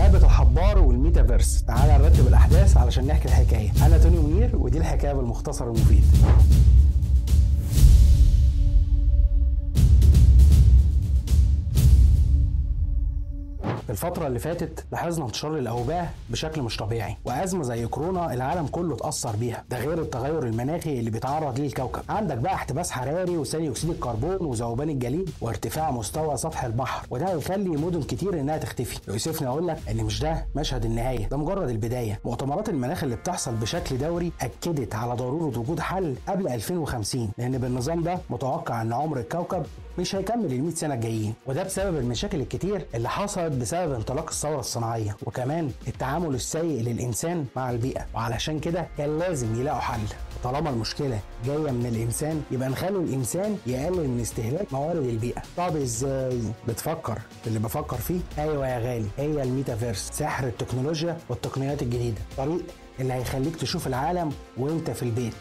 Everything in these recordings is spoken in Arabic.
لعبة الحبار والميتافيرس. تعالى نرتب الأحداث علشان نحكي الحكاية. أنا توني منير ودي الحكاية بالمختصر المفيد الفترة اللي فاتت لاحظنا انتشار الأوباء بشكل مش طبيعي وأزمة زي كورونا العالم كله اتأثر بيها ده غير التغير المناخي اللي بيتعرض ليه الكوكب. عندك بقى احتباس حراري وثاني أكسيد الكربون وذوبان الجليد وارتفاع مستوى سطح البحر وده هيخلي مدن كتير إنها تختفي. يؤسفني أقول لك إن مش ده مشهد النهاية ده مجرد البداية. مؤتمرات المناخ اللي بتحصل بشكل دوري أكدت على ضرورة وجود حل قبل 2050 لأن بالنظام ده متوقع إن عمر الكوكب مش هيكمل ال 100 سنة الجايين وده بسبب المشاكل الكتير اللي حصلت بسبب انطلاق الثورة الصناعية وكمان التعامل السيء للإنسان مع البيئة. وعلشان كده كان لازم يلاقوا حل. طالما المشكلة جاية من الإنسان يبقى نخلي الإنسان يقلل من استهلاك موارد البيئة. طب إزاي؟ بتفكر. اللي بفكر فيه أيوه يا غالي هي الميتافيرس سحر التكنولوجيا والتقنيات الجديدة. طريق اللي هيخليك تشوف العالم وأنت في البيت.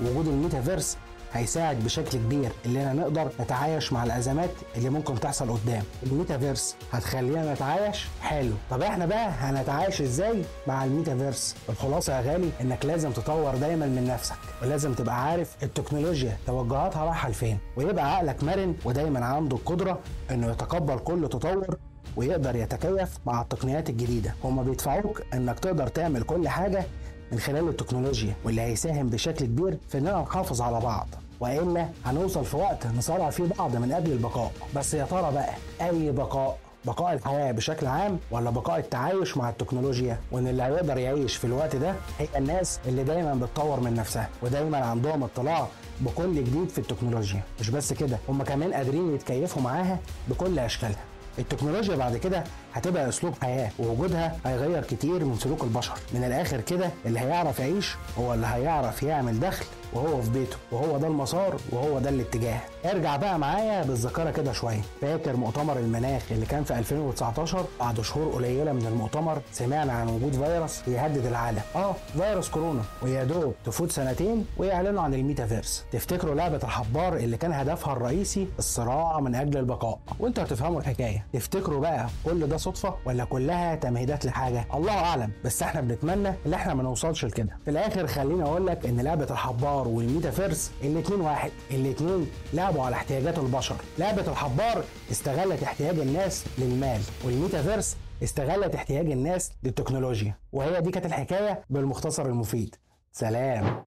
وجود الميتافيرس هيساعد بشكل كبير اننا نقدر نتعايش مع الأزمات اللي ممكن تحصل قدام. الميتافيرس هتخلينا نتعايش؟ حلو. طب إحنا بقى هنتعايش إزاي مع الميتافيرس؟ الخلاصة يا غالي انك لازم تطور دايما من نفسك ولازم تبقى عارف التكنولوجيا توجهاتها رايحة لفين ويبقى عقلك مرن ودايما عنده القدره إنه يتقبل كل تطور ويقدر يتكيف مع التقنيات الجديدة. هما بيدفعوك إنك تقدر تعمل كل حاجة من خلال التكنولوجيا واللي هيساهم بشكل كبير في إننا نحافظ على بعض. والا هنوصل في وقت نصارع فيه بعض من أجل البقاء. بس يا ترى بقى أي بقاء؟ بقاء الحياة بشكل عام ولا بقاء التعايش مع التكنولوجيا؟ وإن اللي هيقدر يعيش في الوقت ده هي الناس اللي دايما بتطور من نفسها ودايما عندهم اطلاع بكل جديد في التكنولوجيا. مش بس كده هم كمان قادرين يتكيفوا معاها بكل أشكالها. التكنولوجيا بعد كده هتبقى أسلوب حياة ووجودها هيغير كتير من سلوك البشر. من الآخر كده اللي هيعرف يعيش هو اللي هيعرف يعمل دخل وهو في بيته وهو ده المسار وهو ده الاتجاه. ارجع بقى معايا بالذاكرة كده شوية. فاكر مؤتمر المناخ اللي كان في 2019 بعد شهور قليلة من المؤتمر سمعنا عن وجود فيروس بيهدد العالم. آه فيروس كورونا ويا دوب تفوت سنتين ويعلنوا عن الميتافيرس. تفتكروا لعبة الحبار اللي كان هدفها الرئيسي؟ الصراع من أجل البقاء. وأنتوا هتفهموا الحكاية. تفتكروا بقى كل ده صدفة ولا كلها تمهيدات لحاجة؟ الله أعلم. بس إحنا بنتمنى إن إحنا ما نوصلش لكده. في الآخر خليني أقول لك إن لعبة الحبار والميتافيرس الاتنين واحد الاتنين لعبوا على احتياجات البشر. لعبة الحبار استغلت احتياج الناس للمال والميتافيرس استغلت احتياج الناس للتكنولوجيا. وهي دي كانت الحكاية بالمختصر المفيد. سلام.